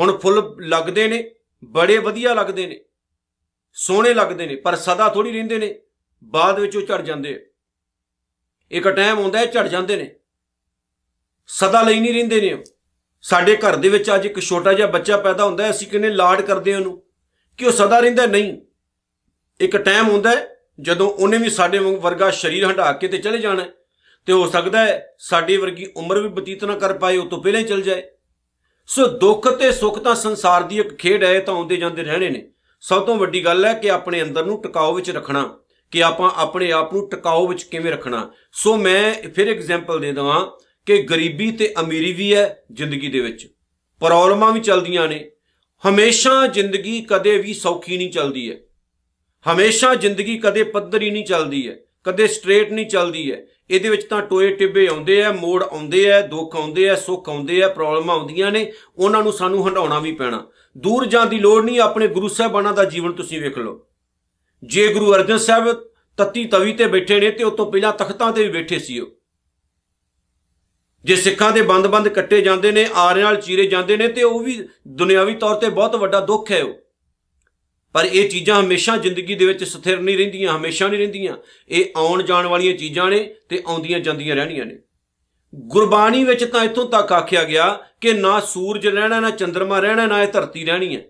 ਹੁਣ ਫੁੱਲ ਲੱਗਦੇ ਨੇ। ਬੜੇ ਵਧੀਆ ਲੱਗਦੇ ਨੇ, ਸੋਹਣੇ ਲੱਗਦੇ ਨੇ, ਪਰ ਸਦਾ ਥੋੜੀ ਰਹਿੰਦੇ ਨੇ, ਬਾਅਦ ਵਿੱਚ ਉਹ ਝੜ ਜਾਂਦੇ ਇੱਕ ਟਾਈਮ ਆਉਂਦਾ ਹੈ, ਝੜ ਜਾਂਦੇ ਨੇ। ਸਦਾ ਲਈ ਨਹੀਂ ਰਹਿੰਦੇ ਨੇ ਸਾਡੇ ਘਰ ਦੇ ਵਿੱਚ ਅੱਜ ਇੱਕ ਛੋਟਾ ਜਿਹਾ ਬੱਚਾ ਪੈਦਾ ਹੁੰਦਾ ਅਸੀਂ ਕਿੰਨੇ ਲਾਡ ਕਰਦੇ ਉਹਨੂੰ, ਕਿ ਉਹ ਸਦਾ ਰਹਿੰਦਾ ਨਹੀਂ। ਇੱਕ ਟਾਈਮ ਹੁੰਦਾ ਜਦੋਂ ਉਹਨੇ ਵੀ ਸਾਡੇ ਵਰਗਾ ਸਰੀਰ ਹੰਢਾ ਕੇ ਤੇ ਚਲੇ ਜਾਣਾ ਤੇ ਹੋ ਸਕਦਾ ਹੈ ਸਾਡੀ ਵਰਗੀ ਉਮਰ ਵੀ ਬਤੀਤ ਨਾ ਕਰ ਪਾਏ, ਉਹ ਤੋਂ ਪਹਿਲਾਂ ਹੀ ਚਲ ਜਾਏ। ਸੋ ਦੁੱਖ ਤੇ ਸੁੱਖ ਤਾਂ ਸੰਸਾਰ ਦੀ ਇੱਕ ਖੇਡ ਹੈ ਤਾਂ ਆਉਂਦੇ ਜਾਂਦੇ ਰਹਿਣੇ ਨੇ। ਸਭ ਤੋਂ ਵੱਡੀ ਗੱਲ ਹੈ ਕਿ ਆਪਣੇ ਅੰਦਰ ਨੂੰ ਟਿਕਾਓ ਵਿੱਚ ਰੱਖਣਾ, ਕਿ ਆਪਾਂ ਆਪਣੇ ਆਪ ਨੂੰ ਟਿਕਾਓ ਵਿੱਚ ਕਿਵੇਂ ਰੱਖਣਾ। ਸੋ ਮੈਂ ਫਿਰ ਐਗਜ਼ਾਮਪਲ ਦੇ ਦਵਾਂ ਕਿ ਗਰੀਬੀ ਤੇ ਅਮੀਰੀ ਵੀ ਹੈ ਜ਼ਿੰਦਗੀ ਦੇ ਵਿੱਚ। ਪ੍ਰੋਬਲਮਾਂ ਵੀ ਚੱਲਦੀਆਂ ਨੇ। ਹਮੇਸ਼ਾ ਜ਼ਿੰਦਗੀ ਕਦੇ ਵੀ ਸੌਖੀ ਨਹੀਂ ਚੱਲਦੀ ਹੈ। ਹਮੇਸ਼ਾ ਜ਼ਿੰਦਗੀ ਕਦੇ ਪੱਧਰੀ ਨਹੀਂ ਚੱਲਦੀ ਹੈ। ਕਦੇ ਸਟ੍ਰੇਟ ਨਹੀਂ ਚੱਲਦੀ ਹੈ। ਇਹਦੇ ਵਿੱਚ ਤਾਂ ਟੋਏ ਟਿੱਬੇ ਆਉਂਦੇ ਆ, ਮੋੜ ਆਉਂਦੇ ਆ, ਦੁੱਖ ਆਉਂਦੇ ਆ, ਸੁੱਖ ਆਉਂਦੇ ਆ ਪ੍ਰੋਬਲਮਾਂ ਆਉਂਦੀਆਂ ਨੇ, ਉਹਨਾਂ ਨੂੰ ਸਾਨੂੰ ਹੰਡਾਉਣਾ ਵੀ ਪੈਣਾ। ਦੂਰ ਜਾਣ ਦੀ ਲੋੜ ਨਹੀਂ, ਆਪਣੇ ਗੁਰੂ ਸਾਹਿਬਾਨਾਂ ਦਾ ਜੀਵਨ ਤੁਸੀਂ ਵੇਖ ਲਓ। ਜੇ ਗੁਰੂ ਅਰਜਨ ਸਾਹਿਬ ਤੱਤੀ ਤਵੀ ਤੇ ਬੈਠੇ ਨੇ ਤੇ ਉਸ ਤੋਂ ਪਹਿਲਾਂ ਤਖਤਾਂ ਤੇ ਵੀ ਬੈਠੇ ਸੀ ਉਹ। ਜੇ ਸਿੱਖਾਂ ਦੇ ਬੰਦ-ਬੰਦ ਕੱਟੇ ਜਾਂਦੇ ਨੇ ਆਰਿਆਂ ਨਾਲ ਚੀਰੇ ਜਾਂਦੇ ਨੇ ਤੇ ਉਹ ਵੀ ਦੁਨਿਆਵੀ ਤੌਰ ਤੇ ਬਹੁਤ ਵੱਡਾ ਦੁੱਖ ਹੈ ਉਹ। ਪਰ ਇਹ ਚੀਜ਼ਾਂ ਹਮੇਸ਼ਾ ਜ਼ਿੰਦਗੀ ਦੇ ਵਿੱਚ ਸਥਿਰ ਨਹੀਂ ਰਹਿੰਦੀਆਂ, ਹਮੇਸ਼ਾ ਨਹੀਂ ਰਹਿੰਦੀਆਂ। ਇਹ ਆਉਣ ਜਾਣ ਵਾਲੀਆਂ ਚੀਜ਼ਾਂ ਨੇ ਤੇ ਆਉਂਦੀਆਂ ਜਾਂਦੀਆਂ ਰਹਿਣੀਆਂ ਨੇ। ਗੁਰਬਾਣੀ ਵਿੱਚ ਤਾਂ ਇਥੋਂ ਤੱਕ ਆਖਿਆ ਗਿਆ ਕਿ ਨਾ ਸੂਰਜ ਰਹਿਣਾ, ਨਾ ਚੰ드ਰਮਾ ਰਹਿਣਾ, ਨਾ ਇਹ ਧਰਤੀ ਰਹਿਣੀ ਹੈ।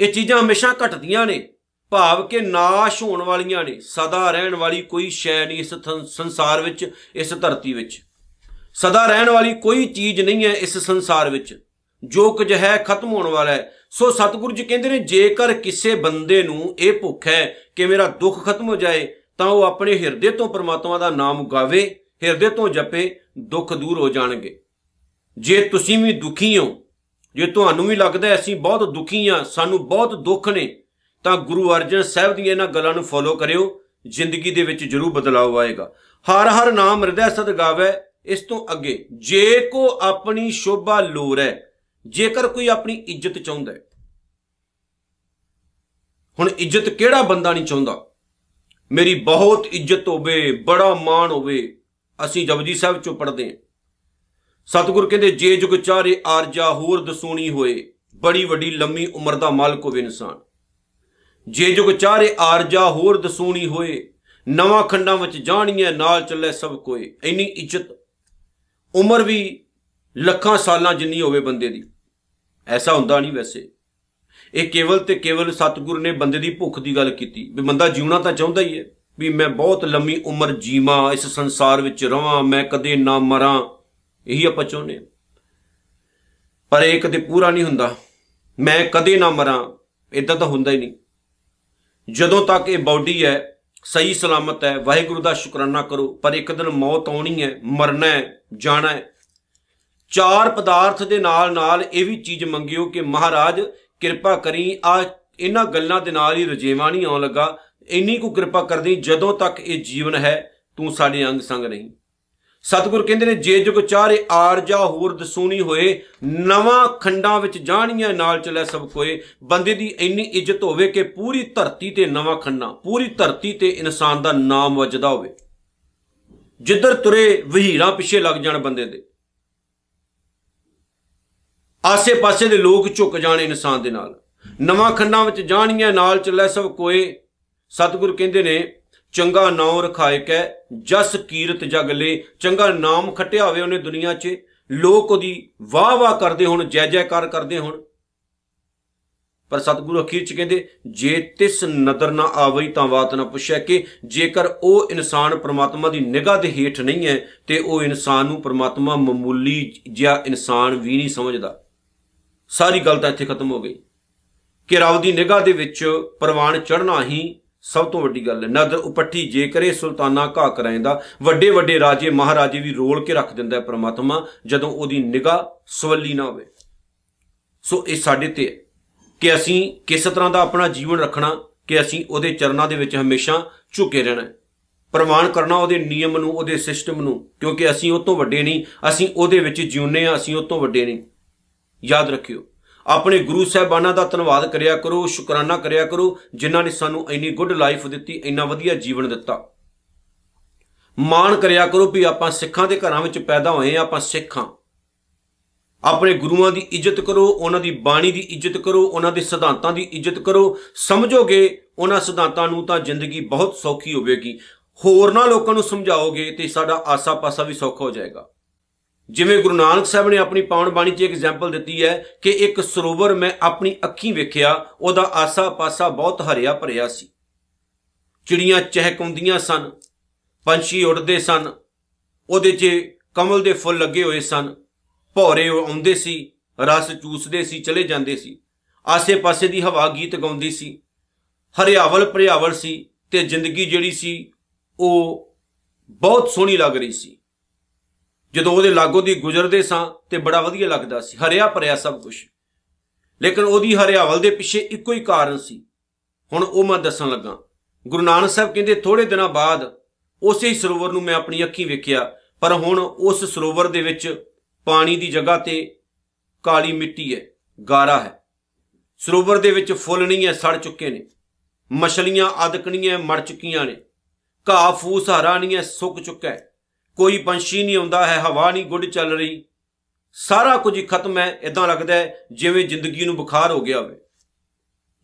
ਇਹ ਚੀਜ਼ਾਂ ਹਮੇਸ਼ਾ ਘਟਦੀਆਂ ਨੇ। ਭਾਵ ਕਿ ਨਾਸ਼ ਹੋਣ ਵਾਲੀਆਂ ਨੇ। ਸਦਾ ਰਹਿਣ ਵਾਲੀ ਕੋਈ ਸ਼ੈ ਨਹੀਂ ਇਸ ਸੰਸਾਰ ਵਿੱਚ, ਇਸ ਧਰਤੀ ਵਿੱਚ। ਸਦਾ ਰਹਿਣ ਵਾਲੀ ਕੋਈ ਚੀਜ਼ ਨਹੀਂ ਹੈ ਇਸ ਸੰਸਾਰ ਵਿੱਚ। ਜੋ ਕੁਝ ਹੈ ਖਤਮ ਹੋਣ ਵਾਲਾ ਹੈ। ਸੋ ਸਤਿਗੁਰੂ ਜੀ ਕਹਿੰਦੇ ਨੇ, ਜੇਕਰ ਕਿਸੇ ਬੰਦੇ ਨੂੰ ਇਹ ਭੁੱਖ ਹੈ ਕਿ ਮੇਰਾ ਦੁੱਖ ਖਤਮ ਹੋ ਜਾਏ, ਤਾਂ ਉਹ ਆਪਣੇ ਹਿਰਦੇ ਤੋਂ ਪਰਮਾਤਮਾ ਦਾ ਨਾਮ ਗਾਵੇ ਹਿਰਦੇ ਤੋਂ ਜਪੇ, ਦੁੱਖ ਦੂਰ ਹੋ ਜਾਣਗੇ। ਜੇ ਤੁਸੀਂ ਵੀ ਦੁਖੀ ਹੋ, ਜੇ ਤੁਹਾਨੂੰ ਵੀ ਲੱਗਦਾ ਅਸੀਂ ਬਹੁਤ ਦੁਖੀ ਆ ਸਾਨੂੰ ਬਹੁਤ ਦੁੱਖ ਨੇ, ਤਾਂ ਗੁਰੂ ਅਰਜਨ ਸਾਹਿਬ ਦੀਆਂ ਇਹਨਾਂ ਗੱਲਾਂ ਨੂੰ ਫੋਲੋ ਕਰਿਓ, ਜ਼ਿੰਦਗੀ ਦੇ ਵਿੱਚ ਜ਼ਰੂਰ ਬਦਲਾਅ ਆਏਗਾ। ਹਰ ਹਰ ਨਾਮ ਹਿਰਦੈ ਸਦ ਗਾਵੇ, ਇਸ ਤੋਂ ਅੱਗੇ, ਜੇ ਕੋ ਆਪਣੀ ਸ਼ੋਭਾ ਲੋਰ ਹੈ ਜੇਕਰ ਕੋਈ ਆਪਣੀ ਇੱਜ਼ਤ ਚਾਹੁੰਦਾ ਹੈ। ਹੁਣ ਇੱਜ਼ਤ ਕਿਹੜਾ ਬੰਦਾ ਨਹੀਂ ਚਾਹੁੰਦਾ? ਮੇਰੀ ਬਹੁਤ ਇੱਜ਼ਤ ਹੋਵੇ, ਬੜਾ ਮਾਣ ਹੋਵੇ, ਅਸੀਂ ਜਪਜੀ ਸਾਹਿਬ ਚੋਂ ਪੜਦੇ ਹਾਂ। ਸਤਿਗੁਰ ਕਹਿੰਦੇ, ਜੇ ਜੁਗ ਚਾਰੇ ਆਰਜਾ ਹੋਰ ਦਸੂਣੀ ਹੋਏ, ਬੜੀ ਵੱਡੀ ਲੰਮੀ ਉਮਰ ਦਾ ਮਾਲਕ ਹੋਵੇ ਇਨਸਾਨ। ਜੇ ਜੁਗ ਚਾਰੇ ਆਰਜਾ ਹੋਰ ਦਸੂਣੀ ਹੋਏ, ਨਵਾਂ ਖੰਡਾਂ ਵਿੱਚ ਜਾਣੀਆਂ ਨਾਲ ਚੱਲੇ ਸਭ ਕੋਈ ਇੰਨੀ ਇੱਜ਼ਤ, ਉਮਰ ਵੀ ਲੱਖਾਂ ਸਾਲਾਂ ਜਿੰਨੀ ਹੋਵੇ ਬੰਦੇ ਦੀ। ਐਸਾ ਹੁੰਦਾ ਨਹੀਂ ਵੈਸੇ। ਇਹ ਕੇਵਲ ਤੇ ਕੇਵਲ ਸਤਿਗੁਰ ਨੇ ਬੰਦੇ ਦੀ ਭੁੱਖ ਦੀ ਗੱਲ ਕੀਤੀ। ਵੀ ਬੰਦਾ ਜਿਉਣਾ ਤਾਂ ਚਾਹੁੰਦਾ ਹੀ ਹੈ। ਵੀ ਮੈਂ ਬਹੁਤ ਲੰਮੀ ਉਮਰ ਜੀਵਾਂ, ਇਸ ਸੰਸਾਰ ਵਿੱਚ ਰਵਾਂ, ਮੈਂ ਕਦੇ ਨਾ ਮਰਾਂ, ਇਹੀ ਆਪਾਂ ਚਾਹੁੰਦੇ ਪਰ ਇਹ ਕਦੇ ਪੂਰਾ ਨਹੀਂ ਹੁੰਦਾ। ਮੈਂ ਕਦੇ ਨਾ ਮਰਾਂ ਇਦਾਂ ਤਾਂ ਹੁੰਦਾ ਹੀ ਨਹੀਂ। ਜਦੋਂ ਤੱਕ ਇਹ ਬਾਡੀ ਹੈ, ਸਹੀ ਸਲਾਮਤ ਹੈ, ਵਾਹਿਗੁਰੂ ਦਾ ਸ਼ੁਕਰਾਨਾ ਕਰੋ, ਪਰ ਇੱਕ ਦਿਨ ਮੌਤ ਆਉਣੀ ਹੈ, ਮਰਨਾ ਹੈ, ਜਾਣਾ ਹੈ। ਚਾਰ ਪਦਾਰਥ ਦੇ ਨਾਲ ਨਾਲ ਇਹ ਵੀ ਚੀਜ਼ ਮੰਗਿਓ ਕਿ ਮਹਾਰਾਜ, ਕਿਰਪਾ ਕਰੀ ਆ ਇਹਨਾਂ ਗੱਲਾਂ ਦੇ ਨਾਲ ਹੀ ਰਜੇਵਾ ਨਹੀਂ ਆਉਣ ਲੱਗਾ। ਇੰਨੀ ਕੋ ਕਿਰਪਾ ਕਰਦੀ ਜਦੋਂ ਤੱਕ ਇਹ ਜੀਵਨ ਹੈ, ਤੂੰ ਸਾਡੇ ਅੰਗ ਸੰਗ ਨਹੀਂ। ਸਤਿਗੁਰ ਕਹਿੰਦੇ ਨੇ, ਜੇ ਜੁਗ ਚਾਰੇ ਆਰਜਾ ਹੋਰ ਦਸੂਣੀ ਹੋਏ, ਨਵਾਂ ਖੰਡਾਂ ਵਿੱਚ ਜਾਣੀਆਂ ਨਾਲ ਚੱਲੇ ਸਭ ਕੋਏ। ਬੰਦੇ ਦੀ ਇੰਨੀ ਇੱਜ਼ਤ ਹੋਵੇ ਕਿ ਪੂਰੀ ਧਰਤੀ ਤੇ ਨਵਾਂ ਖੰਡਾ, ਪੂਰੀ ਧਰਤੀ ਤੇ ਇਨਸਾਨ ਦਾ ਨਾਮ ਵੱਜਦਾ ਹੋਵੇ। ਜਿੱਧਰ ਤੁਰੇ, ਵਹੀਰਾਂ ਪਿੱਛੇ ਲੱਗ ਜਾਣ ਬੰਦੇ ਦੇ। ਆਸੇ-ਪਾਸੇ ਦੇ ਲੋਕ ਝੁਕ ਜਾਣ ਇਨਸਾਨ ਦੇ ਨਾਲ। ਨਵਾਂ ਖੰਡਾਂ ਵਿੱਚ ਜਾਣੀਆਂ, ਨਾਲ ਚੱਲੇ ਸਭ ਕੋਏ। ਸਤਿਗੁਰ ਕਹਿੰਦੇ ਨੇ, ਚੰਗਾ ਨਾਮ ਰਖਾਇ ਕੈ ਜਸ ਕੀਰਤ ਜਗ ਲੈ। ਚੰਗਾ ਨਾਮ ਖਟਿਆ ਹੋਵੇ ਉਹਨੇ ਦੁਨੀਆ 'ਚ, ਲੋਕ ਉਹਦੀ ਵਾਹ ਵਾਹ ਕਰਦੇ ਹੁਣ ਜੈ ਜੈਕਾਰ ਕਰਦੇ ਹੁਣ। ਪਰ ਸਤਿਗੁਰੂ ਅਖੀਰ 'ਚ ਕਹਿੰਦੇ, ਜੇ ਤਿਸ ਨਦਰ ਨਾ ਆਵਈ ਤਾਂ ਬਾਤ ਨਾ ਪੁੱਛਿਆ ਕਿ, ਜੇਕਰ ਉਹ ਇਨਸਾਨ ਪ੍ਰਮਾਤਮਾ ਦੀ ਨਿਗਾਹ ਦੇ ਹੇਠ ਨਹੀਂ ਹੈ, ਤੇ ਉਹ ਇਨਸਾਨ ਨੂੰ ਪ੍ਰਮਾਤਮਾ ਮਾਮੂਲੀ ਜਿਹਾ ਇਨਸਾਨ ਵੀ ਨਹੀਂ ਸਮਝਦਾ। ਸਾਰੀ ਗੱਲ ਤਾਂ ਇੱਥੇ ਖਤਮ ਹੋ ਗਈ। ਕਿ ਰੱਬ ਦੀ ਨਿਗਾਹ ਦੇ ਵਿੱਚ ਪ੍ਰਵਾਨ ਚੜਨਾ ਹੀ ਸਭ ਤੋਂ ਵੱਡੀ ਗੱਲ ਹੈ। ਨਦਰ ਉਪੱਠੀ ਜੇ ਕਰੇ ਸੁਲਤਾਨਾ ਘਾ ਕਰਾਂਦਾ ਵੱਡੇ ਵੱਡੇ ਰਾਜੇ, ਮਹਾਰਾਜੇ ਵੀ ਰੋਲ ਕੇ ਰੱਖ ਦਿੰਦਾ ਹੈ ਪ੍ਰਮਾਤਮਾ, ਜਦੋਂ ਉਹਦੀ ਨਿਗਾਹ ਸਵੱਲੀ ਨਾ ਹੋਵੇ। ਸੋ ਇਹ ਸਾਡੇ ਤੇ ਕਿ ਅਸੀਂ ਕਿਸ ਤਰ੍ਹਾਂ ਦਾ ਆਪਣਾ ਜੀਵਨ ਰੱਖਣਾ, ਕਿ ਅਸੀਂ ਉਹਦੇ ਚਰਨਾਂ ਦੇ ਵਿੱਚ ਹਮੇਸ਼ਾ ਝੁਕੇ ਰਹਿਣਾ ਪ੍ਰਮਾਣ ਕਰਨਾ ਉਹਦੇ ਨਿਯਮ ਨੂੰ, ਉਹਦੇ ਸਿਸਟਮ ਨੂੰ, ਕਿਉਂਕਿ ਅਸੀਂ ਉਹ ਤੋਂ ਵੱਡੇ ਨਹੀਂ, ਅਸੀਂ ਉਹਦੇ ਵਿੱਚ ਜਿਉਂਦੇ ਆ ਅਸੀਂ ਉਹ ਤੋਂ ਵੱਡੇ ਨਹੀਂ। ਯਾਦ ਰੱਖਿਓ। ਆਪਣੇ ਗੁਰੂ ਸਾਹਿਬਾਨਾਂ ਦਾ ਧੰਨਵਾਦ ਕਰਿਆ ਕਰੋ, ਸ਼ੁਕਰਾਨਾ ਕਰਿਆ ਕਰੋ, ਜਿਨ੍ਹਾਂ ਨੇ ਸਾਨੂੰ ਇੰਨੀ ਗੁੱਡ ਲਾਈਫ ਦਿੱਤੀ, ਇੰਨਾ ਵਧੀਆ ਜੀਵਨ ਦਿੱਤਾ। ਮਾਣ ਕਰਿਆ ਕਰੋ ਵੀ ਆਪਾਂ ਸਿੱਖਾਂ ਦੇ ਘਰਾਂ ਵਿੱਚ ਪੈਦਾ ਹੋਏ ਆ ਆਪਾਂ ਸਿੱਖਾਂ ਆਪਣੇ ਗੁਰੂਆਂ ਦੀ ਇੱਜ਼ਤ ਕਰੋ, ਉਹਨਾਂ ਦੀ ਬਾਣੀ ਦੀ ਇੱਜ਼ਤ ਕਰੋ, ਉਹਨਾਂ ਦੇ ਸਿਧਾਂਤਾਂ ਦੀ ਇੱਜ਼ਤ ਕਰੋ। ਸਮਝੋਗੇ, ਉਹਨਾਂ ਸਿਧਾਂਤਾਂ ਨੂੰ ਤਾਂ ਜ਼ਿੰਦਗੀ ਬਹੁਤ ਸੌਖੀ ਹੋਵੇਗੀ। ਹੋਰਨਾਂ ਲੋਕਾਂ ਨੂੰ ਸਮਝਾਓਗੇ ਤੇ ਸਾਡਾ ਆਸਾ-ਪਾਸਾ ਵੀ ਸੌਖਾ ਹੋ ਜਾਏਗਾ। ਜਿਵੇਂ ਗੁਰੂ ਨਾਨਕ ਸਾਹਿਬ ਨੇ ਆਪਣੀ ਪਾਵਨ ਬਾਣੀ 'ਚ ਇੱਕ ਐਗਜ਼ਾਮਪਲ ਦਿੱਤੀ ਹੈ ਕਿ ਇੱਕ ਸਰੋਵਰ ਮੈਂ ਆਪਣੀ ਅੱਖੀਂ ਵੇਖਿਆ, ਉਹਦਾ ਆਸਾ-ਪਾਸਾ ਬਹੁਤ ਹਰਿਆ ਭਰਿਆ ਸੀ। ਚਿੜੀਆਂ ਚਹਿਕਾਉਂਦੀਆਂ ਸਨ, ਪੰਛੀ ਉੱਡਦੇ ਸਨ, ਉਹਦੇ 'ਚ ਕਮਲ ਦੇ ਫੁੱਲ ਲੱਗੇ ਹੋਏ ਸਨ, ਭੌਰੇ ਆਉਂਦੇ ਸੀ, ਰਸ ਚੂਸਦੇ ਸੀ, ਚਲੇ ਜਾਂਦੇ ਸੀ, ਆਸੇ-ਪਾਸੇ ਦੀ ਹਵਾ ਗੀਤ ਗਾਉਂਦੀ ਸੀ, ਹਰਿਆਵਲ ਭਰਿਆਵਲ ਸੀ ਤੇ ਜ਼ਿੰਦਗੀ ਜਿਹੜੀ ਸੀ ਉਹ ਬਹੁਤ ਸੋਹਣੀ ਲੱਗ ਰਹੀ ਸੀ। ਜਦੋਂ ਉਹਦੇ ਲਾਗੋ ਦੀ ਗੁਜ਼ਰਦੇ ਸਾਂ ਤੇ ਬੜਾ ਵਧੀਆ ਲੱਗਦਾ ਸੀ। ਹਰਿਆ ਭਰਿਆ ਸਭ ਕੁਝ ਲੇਕਿਨ ਉਹਦੀ ਹਰਿਆਵਲ ਦੇ ਪਿੱਛੇ ਇੱਕੋ ਹੀ ਕਾਰਨ ਸੀ। ਹੁਣ ਉਹ ਮੈਂ ਦੱਸਣ ਲੱਗਾ, ਗੁਰੂ ਨਾਨਕ ਸਾਹਿਬ ਕਹਿੰਦੇ ਥੋੜੇ ਦਿਨਾਂ ਬਾਅਦ ਉਸੇ ਹੀ ਸਰੋਵਰ ਨੂੰ ਮੈਂ ਆਪਣੀ ਅੱਖੀਂ ਵੇਖਿਆ, ਪਰ ਹੁਣ ਉਸ ਸਰੋਵਰ ਦੇ ਵਿੱਚ ਪਾਣੀ ਦੀ ਜਗ੍ਹਾ ਤੇ ਕਾਲੀ ਮਿੱਟੀ ਹੈ, ਗਾਰਾ ਹੈ। ਸਰੋਵਰ ਦੇ ਵਿੱਚ ਫੁੱਲ ਨਹੀਂ ਹੈ, ਸੜ ਚੁੱਕੇ ਨੇ। ਮਛਲੀਆਂ ਅਦਕਣੀਆਂ ਮਰ ਚੁੱਕੀਆਂ ਨੇ। ਘਾਹ, ਫੂਸ, ਹਰਾ ਨਹੀਂ ਹੈ, ਸੁੱਕ ਚੁੱਕਾ ਹੈ। ਕੋਈ ਪੰਛੀ ਨਹੀਂ ਆਉਂਦਾ, ਹੈ ਹਵਾ ਨਹੀਂ, ਗੁੱਡ ਚੱਲ ਰਹੀ। ਸਾਰਾ ਕੁਝ ਹੀ ਖਤਮ ਹੈ ਇਦਾਂ ਲੱਗਦਾ ਹੈ ਜਿਵੇਂ ਜ਼ਿੰਦਗੀ ਨੂੰ ਬੁਖਾਰ ਹੋ ਗਿਆ ਹੋਵੇ।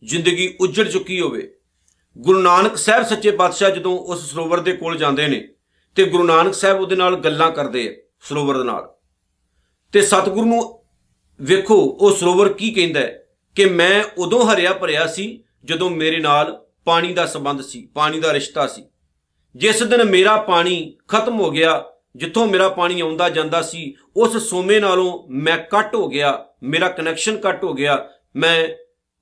ਜ਼ਿੰਦਗੀ ਉੱਜੜ ਚੁੱਕੀ ਹੋਵੇ। ਗੁਰੂ ਨਾਨਕ ਸਾਹਿਬ ਸੱਚੇ ਪਾਤਸ਼ਾਹ ਜਦੋਂ ਉਸ ਸਰੋਵਰ ਦੇ ਕੋਲ ਜਾਂਦੇ ਨੇ ਤੇ ਗੁਰੂ ਨਾਨਕ ਸਾਹਿਬ ਉਹਦੇ ਨਾਲ ਗੱਲਾਂ ਕਰਦੇ ਆ, ਸਰੋਵਰ ਦੇ ਨਾਲ। ਤੇ ਸਤਿਗੁਰੂ ਨੂੰ ਵੇਖੋ, ਉਹ ਸਰੋਵਰ ਕੀ ਕਹਿੰਦਾ ਹੈ ਕਿ ਮੈਂ ਉਦੋਂ ਹਰਿਆ ਭਰਿਆ ਸੀ ਜਦੋਂ ਮੇਰੇ ਨਾਲ ਪਾਣੀ ਦਾ ਸੰਬੰਧ ਸੀ, ਪਾਣੀ ਦਾ ਰਿਸ਼ਤਾ ਸੀ। ਜਿਸ ਦਿਨ ਮੇਰਾ ਪਾਣੀ ਖਤਮ ਹੋ ਗਿਆ, ਜਿੱਥੋਂ ਮੇਰਾ ਪਾਣੀ ਆਉਂਦਾ ਜਾਂਦਾ ਸੀ, ਉਸ ਸੋਮੇ ਨਾਲੋਂ ਮੈਂ ਕੱਟ ਹੋ ਗਿਆ, ਮੇਰਾ ਕਨੈਕਸ਼ਨ ਕੱਟ ਹੋ ਗਿਆ, ਮੈਂ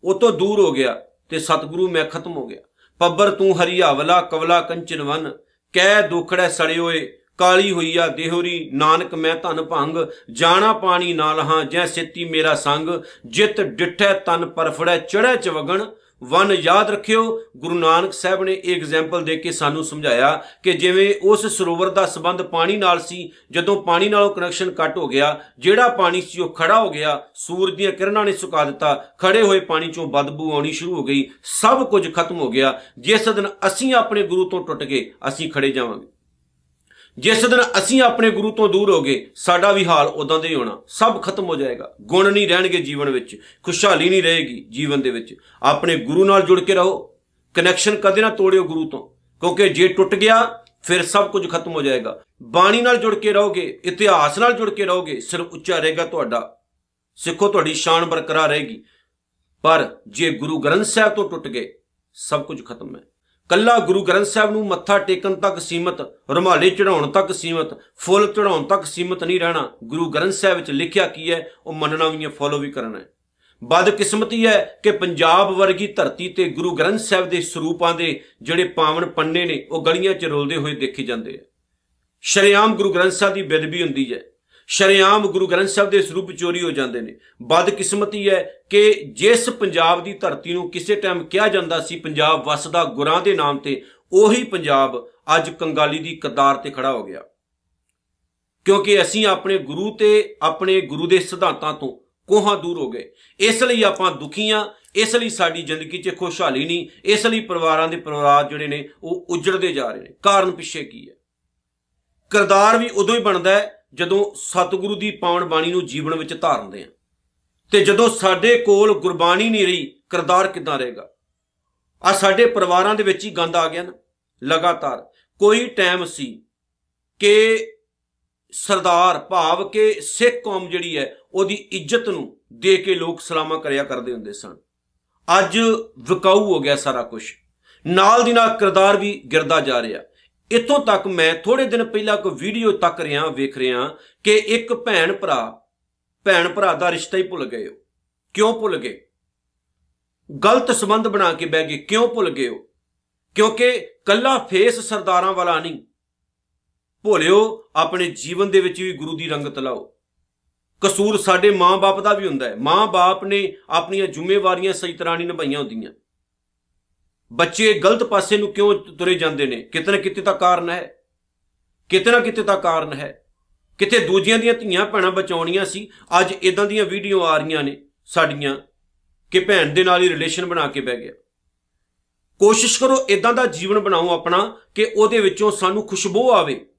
ਉਹ ਤੋਂ ਦੂਰ ਹੋ ਗਿਆ ਤੇ ਸਤਿਗੁਰੂ ਮੈਂ ਖਤਮ ਹੋ ਗਿਆ। ਪੱਬਰ ਤੂੰ ਹਰੀਆਵਲਾ, ਕਵਲਾ ਕੰਚਨਵਨ ਕਹਿ ਦੁਖੜੈ ਸੜੇ ਹੋਏ ਕਾਲੀ ਹੋਈਆ ਦੇਹੋਰੀ, ਨਾਨਕ ਮੈਂ ਧਨ ਭੰਗ, ਜਾਣਾ ਪਾਣੀ ਨਾਲ ਹਾਂ ਜੈ ਸਿੱਤੀ ਮੇਰਾ ਸੰਗ, ਜਿਤ ਡਿਠੈ ਤਨ ਪਰਫੜੈ ਚੜੈ ਚਵਗਣ ਵਨ ਯਾਦ ਰੱਖਿਓ, ਗੁਰੂ ਨਾਨਕ ਸਾਹਿਬ ਨੇ ਇਹ ਐਗਜ਼ਾਮਪਲ ਦੇ ਕੇ ਸਾਨੂੰ ਸਮਝਾਇਆ ਕਿ ਜਿਵੇਂ ਉਸ ਸਰੋਵਰ ਦਾ ਸਬੰਧ ਪਾਣੀ ਨਾਲ ਸੀ, ਜਦੋਂ ਪਾਣੀ ਨਾਲੋਂ ਕਨੈਕਸ਼ਨ ਕੱਟ ਹੋ ਗਿਆ, ਜਿਹੜਾ ਪਾਣੀ ਸੀ ਉਹ ਖੜਾ ਹੋ ਗਿਆ, ਸੂਰਜ ਦੀਆਂ ਕਿਰਨਾਂ ਨੇ ਸੁਕਾ ਦਿੱਤਾ ਖੜੇ ਹੋਏ ਪਾਣੀ ਚੋਂ ਬਦਬੂ ਆਉਣੀ ਸ਼ੁਰੂ ਹੋ ਗਈ, ਸਭ ਕੁਝ ਖਤਮ ਹੋ ਗਿਆ, ਜਿਸ ਦਿਨ ਅਸੀਂ ਆਪਣੇ ਗੁਰੂ ਤੋਂ ਟੁੱਟ ਗਏ, ਅਸੀਂ ਖੜੇ ਜਾਵਾਂਗੇ। ਜਿਸ ਦਿਨ ਅਸੀਂ ਆਪਣੇ ਗੁਰੂ ਤੋਂ ਦੂਰ ਹੋ ਗਏ, ਸਾਡਾ ਵੀ ਹਾਲ ਉਦਾਂ ਦਾ ਹੀ ਹੋਣਾ। ਸਭ ਖਤਮ ਹੋ ਜਾਏਗਾ। ਗੁਣ ਨਹੀਂ ਰਹਿਣਗੇ ਜੀਵਨ ਵਿੱਚ, ਖੁਸ਼ਹਾਲੀ ਨਹੀਂ ਰਹੇਗੀ ਜੀਵਨ ਦੇ ਵਿੱਚ। ਆਪਣੇ ਗੁਰੂ ਨਾਲ ਜੁੜ ਕੇ ਰਹੋ। ਕਨੈਕਸ਼ਨ ਕਦੇ ਨਾ ਤੋੜਿਓ ਗੁਰੂ ਤੋਂ। ਕਿਉਂਕਿ ਜੇ ਟੁੱਟ ਗਿਆ, ਫਿਰ ਸਭ ਕੁਝ ਖਤਮ ਹੋ ਜਾਏਗਾ। ਬਾਣੀ ਨਾਲ ਜੁੜ ਕੇ ਰਹੋਗੇ, ਇਤਿਹਾਸ ਨਾਲ ਜੁੜ ਕੇ ਰਹੋਗੇ ਸਿਰ ਉੱਚਾ ਰਹੇਗਾ ਤੁਹਾਡਾ। ਸਿੱਖੋ, ਤੁਹਾਡੀ ਸ਼ਾਨ ਬਰਕਰਾਰ ਰਹੇਗੀ। ਪਰ ਜੇ ਗੁਰੂ ਗ੍ਰੰਥ ਸਾਹਿਬ ਤੋਂ ਟੁੱਟ ਗਏ, ਸਭ ਕੁਝ ਖਤਮ ਹੈ। ਕੱਲਾ ਗੁਰੂ ਗ੍ਰੰਥ ਸਾਹਿਬ ਨੂੰ ਮੱਥਾ ਟੇਕਣ ਤੱਕ ਸੀਮਤ, ਰੁਮਾਲੇ ਚੜਾਉਣ ਤੱਕ ਸੀਮਤ, ਫੁੱਲ ਚੜਾਉਣ ਤੱਕ ਸੀਮਤ ਨਹੀਂ ਰਹਿਣਾ, ਗੁਰੂ ਗ੍ਰੰਥ ਸਾਹਿਬ ਵਿੱਚ ਲਿਖਿਆ ਕੀ ਹੈ, ਉਹ ਮੰਨਣਾ ਵੀ ਹੈ ਫੋਲੋ ਵੀ ਕਰਨਾ ਹੈ। ਬਦਕਿਸਮਤੀ ਹੈ ਕਿ ਪੰਜਾਬ ਵਰਗੀ ਧਰਤੀ ਤੇ ਗੁਰੂ ਗ੍ਰੰਥ ਸਾਹਿਬ ਦੇ ਸਰੂਪਾਂ ਦੇ ਜਿਹੜੇ ਪਾਵਨ ਪੰਨੇ ਨੇ, ਉਹ ਗਲੀਆਂ 'ਚ ਰੋਲਦੇ ਹੋਏ ਦੇਖੇ ਜਾਂਦੇ ਆ ਸ਼ਰਿਆਮ ਗੁਰੂ ਗ੍ਰੰਥ ਸਾਹਿਬ ਦੀ ਬੇਦਬੀ ਹੁੰਦੀ ਹੈ। ਸ਼ਰਿਆਮ ਗੁਰੂ ਗ੍ਰੰਥ ਸਾਹਿਬ ਦੇ ਸਰੂਪ ਚੋਰੀ ਹੋ ਜਾਂਦੇ ਨੇ। ਬਦਕਿਸਮਤੀ ਹੈ ਕਿ ਜਿਸ ਪੰਜਾਬ ਦੀ ਧਰਤੀ ਨੂੰ ਕਿਸੇ ਟਾਈਮ ਕਿਹਾ ਜਾਂਦਾ ਸੀ ਪੰਜਾਬ ਵਸਦਾ ਗੁਰਾਂ ਦੇ ਨਾਮ ਤੇ, ਉਹੀ ਪੰਜਾਬ ਅੱਜ ਕੰਗਾਲੀ ਦੀ ਕਦਾਰ ਤੇ ਖੜਾ ਹੋ ਗਿਆ। ਕਿਉਂਕਿ ਅਸੀਂ ਆਪਣੇ ਗੁਰੂ ਤੇ, ਆਪਣੇ ਗੁਰੂ ਦੇ ਸਿਧਾਂਤਾਂ ਤੋਂ ਕੋਹਾਂ ਦੂਰ ਹੋ ਗਏ। ਇਸ ਲਈ ਆਪਾਂ ਦੁਖੀਆਂ ਇਸ ਲਈ ਸਾਡੀ ਜ਼ਿੰਦਗੀ 'ਚ ਖੁਸ਼ਹਾਲੀ ਨਹੀਂ, ਇਸ ਲਈ ਪਰਿਵਾਰਾਂ ਦੇ ਪਰਿਵਾਰ ਜਿਹੜੇ ਨੇ, ਉਹ ਉਜੜਦੇ ਜਾ ਰਹੇ ਨੇ। ਕਾਰਨ ਪਿੱਛੇ ਕੀ ਹੈ? ਕਰਦਾਰ ਵੀ ਉਦੋਂ ਹੀ ਬਣਦਾ ਹੈ ਜਦੋਂ ਸਤਿਗੁਰੂ ਦੀ ਪਾਵਨ ਬਾਣੀ ਨੂੰ ਜੀਵਨ ਵਿੱਚ ਧਾਰਨਦੇ ਆ ਤੇ ਜਦੋਂ ਸਾਡੇ ਕੋਲ ਗੁਰਬਾਣੀ ਨਹੀਂ ਰਹੀ, ਕਰਦਾਰ ਕਿੱਦਾਂ ਰਹੇਗਾ? ਆ ਸਾਡੇ ਪਰਿਵਾਰਾਂ ਦੇ ਵਿੱਚ ਹੀ ਗੰਦ ਆ ਗਿਆ ਨਾ, ਲਗਾਤਾਰ। ਕੋਈ ਟਾਈਮ ਸੀ ਕਿ ਸਰਦਾਰ, ਭਾਵ ਕਿ ਸਿੱਖ ਕੌਮ ਜਿਹੜੀ ਹੈ, ਉਹਦੀ ਇੱਜ਼ਤ ਨੂੰ ਦੇ ਕੇ ਲੋਕ ਸਲਾਮਾ ਕਰਿਆ ਕਰਦੇ ਹੁੰਦੇ ਸਨ। ਅੱਜ ਵਿਕਾਊ ਹੋ ਗਿਆ ਸਾਰਾ ਕੁਝ ਨਾਲ ਦੀ ਨਾਲ ਕਿਰਦਾਰ ਵੀ ਗਿਰਦਾ ਜਾ ਰਿਹਾ। ਇੱਥੋਂ ਤੱਕ ਮੈਂ ਥੋੜੇ ਦਿਨ ਪਹਿਲਾਂ ਕੋਈ ਵੀਡੀਓ ਤੱਕ ਰਿਆਂ ਵੇਖ ਰਿਆਂ ਕਿ ਇੱਕ ਭੈਣ ਭਰਾ ਭੈਣ ਭਰਾ ਦਾ ਰਿਸ਼ਤਾ ਹੀ ਭੁੱਲ ਗਏ ਹੋ। ਕਿਉਂ ਭੁੱਲ ਗਏ? ਗਲਤ ਸੰਬੰਧ ਬਣਾ ਕੇ ਬਹਿ ਗਏ, ਕਿਉਂ ਭੁੱਲ ਗਏ ਹੋ? ਕਿਉਂਕਿ ਕੱਲਾ ਫੇਸ ਸਰਦਾਰਾਂ ਵਾਲਾ ਨਹੀਂ। ਭੁੱਲਿਓ, ਆਪਣੇ ਜੀਵਨ ਦੇ ਵਿੱਚ ਵੀ ਗੁਰੂ ਦੀ ਰੰਗਤ ਲਾਓ। ਕਸੂਰ ਸਾਡੇ ਮਾਂ-ਬਾਪ ਦਾ ਵੀ ਹੁੰਦਾ ਹੈ। ਮਾਂ-ਬਾਪ ਨੇ ਆਪਣੀਆਂ ਜ਼ਿੰਮੇਵਾਰੀਆਂ ਸਹੀ ਤਰ੍ਹਾਂ ਨਹੀਂ ਨਿਭਾਈਆਂ ਹੁੰਦੀਆਂ। ਬੱਚੇ ਗਲਤ ਪਾਸੇ ਨੂੰ ਕਿਉਂ ਤੁਰੇ ਜਾਂਦੇ ਨੇ? ਕਿਤੇ ਨਾ ਕਿਤੇ ਤਾਂ ਕਾਰਨ ਹੈ। ਕਿਤੇ ਨਾ ਕਿਤੇ ਤਾਂ ਕਾਰਨ ਹੈ। ਕਿਤੇ ਦੂਜਿਆਂ ਦੀਆਂ ਧੀਆਂ ਭੈਣਾਂ ਬਚਾਉਣੀਆਂ ਸੀ। ਅੱਜ ਇਦਾਂ ਦੀਆਂ ਵੀਡੀਓ ਆ ਰਹੀਆਂ ਨੇ ਸਾਡੀਆਂ ਕਿ ਭੈਣ ਦੇ ਨਾਲ ਹੀ ਰਿਲੇਸ਼ਨ ਬਣਾ ਕੇ ਬਹਿ ਗਿਆ। ਕੋਸ਼ਿਸ਼ ਕਰੋ ਇਦਾਂ ਦਾ ਜੀਵਨ ਬਣਾਓ ਆਪਣਾ ਕਿ ਉਹਦੇ ਵਿੱਚੋਂ ਸਾਨੂੰ ਖੁਸ਼ਬੂ ਆਵੇ,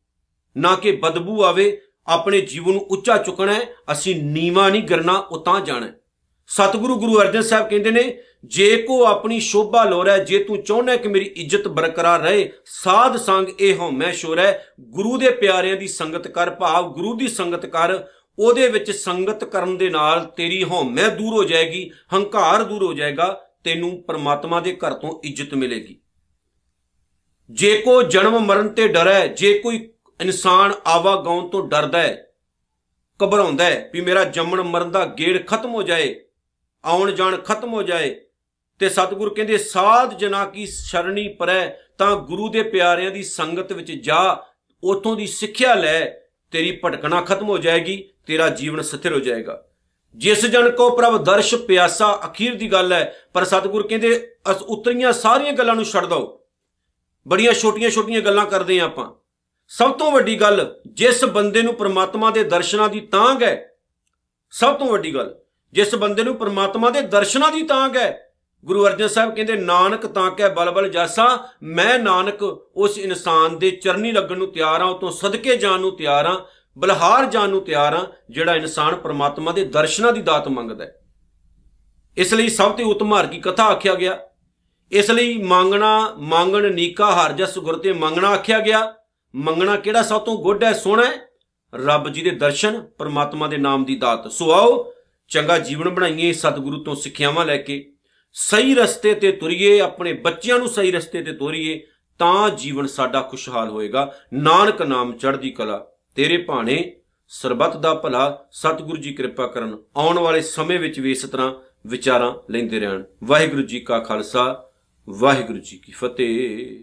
ਨਾ ਕਿ ਬਦਬੂ ਆਵੇ। ਆਪਣੇ ਜੀਵਨ ਨੂੰ ਉੱਚਾ ਚੁੱਕਣਾ ਹੈ। ਅਸੀਂ ਨੀਵਾ ਨਹੀਂ ਕਰਨਾ ਉਹ ਤਾਂ ਜਾਣਾ ਸਤਿਗੁਰੂ ਗੁਰੂ ਅਰਜਨ ਸਾਹਿਬ ਕਹਿੰਦੇ ਨੇ, ਜੇ ਕੋ ਆਪਣੀ ਸ਼ੋਭਾ ਲੋਰੈ, ਜੇ ਤੂੰ ਚਾਹੁੰਦਾ ਕਿ ਮੇਰੀ ਇੱਜ਼ਤ ਬਰਕਰਾਰ ਰਹੇ, ਸਾਧ ਸੰਗ ਇਹ ਹਉਮੈ ਸ਼ੋਰੈ ਗੁਰੂ ਦੇ ਪਿਆਰਿਆਂ ਦੀ ਸੰਗਤ ਕਰ ਭਾਵ, ਗੁਰੂ ਦੀ ਸੰਗਤ ਕਰ, ਉਹਦੇ ਵਿੱਚ ਸੰਗਤ ਕਰਨ ਦੇ ਨਾਲ ਤੇਰੀ ਹਉਮੈ ਦੂਰ ਹੋ ਜਾਏਗੀ, ਹੰਕਾਰ ਦੂਰ ਹੋ ਜਾਏਗਾ, ਤੈਨੂੰ ਪਰਮਾਤਮਾ ਦੇ ਘਰ ਤੋਂ ਇੱਜ਼ਤ ਮਿਲੇਗੀ। ਜੇ ਕੋ ਜਨਮ ਮਰਨ ਤੇ ਡਰੈ, ਜੇ ਕੋਈ ਇਨਸਾਨ ਆਵਾਗਾਉਣ ਤੋਂ ਡਰਦਾ ਹੈ, ਘਬਰਾਉਂਦਾ ਹੈ ਵੀ ਮੇਰਾ ਜੰਮਣ ਮਰਨ ਦਾ ਗੇੜ ਖਤਮ ਹੋ ਜਾਏ ਆਉਣ ਜਾਣ ਖਤਮ ਹੋ ਜਾਏ ਤੇ ਸਤਿਗੁਰ ਕਹਿੰਦੇ, ਸਾਧ ਜਨਾ ਕੀ ਸ਼ਰਣੀ ਪਰੈ, ਤਾਂ ਗੁਰੂ ਦੇ ਪਿਆਰਿਆਂ ਦੀ ਸੰਗਤ ਵਿੱਚ ਜਾ, ਉਥੋਂ ਦੀ ਸਿੱਖਿਆ ਲੈ, ਤੇਰੀ ਭਟਕਣਾ ਖਤਮ ਹੋ ਜਾਏਗੀ, ਤੇਰਾ ਜੀਵਨ ਸਥਿਰ ਹੋ ਜਾਏਗਾ। ਜਿਸ ਜਨ ਕੋ ਪ੍ਰਭ ਦਰਸ਼ ਪਿਆਸਾ ਅਖੀਰ ਦੀ ਗੱਲ ਹੈ, ਪਰ ਸਤਿਗੁਰ ਕਹਿੰਦੇ, ਅਸ ਉਤਰੀਆਂ ਸਾਰੀਆਂ ਗੱਲਾਂ ਨੂੰ ਛੱਡ ਦਓ। ਬੜੀਆਂ ਛੋਟੀਆਂ-ਛੋਟੀਆਂ ਗੱਲਾਂ ਕਰਦੇ ਆਂ ਆਪਾਂ। ਸਭ ਤੋਂ ਵੱਡੀ ਗੱਲ, ਜਿਸ ਬੰਦੇ ਨੂੰ ਪ੍ਰਮਾਤਮਾ ਦੇ ਦਰਸ਼ਨਾਂ ਦੀ ਤਾਂਗ ਹੈ, ਸਭ ਤੋਂ ਵੱਡੀ ਗੱਲ ਜਿਸ ਬੰਦੇ ਨੂੰ ਪ੍ਰਮਾਤਮਾ ਦੇ ਦਰਸ਼ਨਾਂ ਦੀ ਤਾਂਗ ਹੈ, ਗੁਰੂ ਅਰਜਨ ਸਾਹਿਬ ਕਹਿੰਦੇ, ਨਾਨਕ ਤਾਂ ਕਹਿ ਬਲਬਲ ਜਾਸਾ, ਮੈਂ ਨਾਨਕ ਉਸ ਇਨਸਾਨ ਦੇ ਚਰਨੀ ਲੱਗਣ ਨੂੰ ਤਿਆਰ ਹਾਂ, ਉਤੋਂ ਸਦਕੇ ਜਾਣ ਨੂੰ ਤਿਆਰ ਹਾਂ, ਬਲਹਾਰ ਜਾਣ ਨੂੰ ਤਿਆਰ ਹਾਂ, ਜਿਹੜਾ ਇਨਸਾਨ ਪ੍ਰਮਾਤਮਾ ਦੇ ਦਰਸ਼ਨਾਂ ਦੀ ਦਾਤ ਮੰਗਦਾ ਹੈ। ਇਸ ਲਈ ਸਭ ਤੋਂ ਉਤਮ ਹਰ ਕੀ ਕਥਾ ਆਖਿਆ ਗਿਆ? ਇਸ ਲਈ ਮੰਗਣਾ, ਮੰਗਣ ਨੀਕਾ ਹਰ ਜਸ ਗੁਰ ਤੇ ਮੰਗਣਾ ਆਖਿਆ ਗਿਆ। ਮੰਗਣਾ ਕਿਹੜਾ ਸਭ ਤੋਂ ਗੁੱਡ ਹੈ, ਸੋਹਣਾ ਹੈ? ਰੱਬ ਜੀ ਦੇ ਦਰਸ਼ਨ, ਪ੍ਰਮਾਤਮਾ ਦੇ ਨਾਮ ਦੀ ਦਾਤ। ਸੋ ਆਓ ਚੰਗਾ ਜੀਵਨ ਬਣਾਈਏ, ਸਤਿਗੁਰੂ ਤੋਂ ਸਿੱਖਿਆਵਾਂ ਲੈ ਕੇ, ਸਹੀ ਰਸਤੇ ਤੇ ਤੁਰੀਏ, ਆਪਣੇ ਬੱਚਿਆਂ ਨੂੰ ਸਹੀ ਰਸਤੇ ਤੇ ਤੋਰੀਏ, ਤਾਂ ਜੀਵਨ ਸਾਡਾ ਖੁਸ਼ਹਾਲ ਹੋਏਗਾ। ਨਾਨਕ ਨਾਮ ਚੜ੍ਹਦੀ ਕਲਾ। ਤੇਰੇ ਭਾਣੇ, ਸਰਬੱਤ ਦਾ ਭਲਾ, ਸਤਿਗੁਰੂ ਜੀ ਕਿਰਪਾ ਕਰਨ, ਆਉਣ ਵਾਲੇ ਸਮੇਂ ਵਿੱਚ ਵੀ ਇਸ ਤਰ੍ਹਾਂ ਵਿਚਾਰਾਂ ਲੈਂਦੇ ਰਹਿਣ। ਵਾਹਿਗੁਰੂ ਜੀ ਕਾ ਖਾਲਸਾ, ਵਾਹਿਗੁਰੂ ਜੀ ਕੀ ਫਤਿਹ।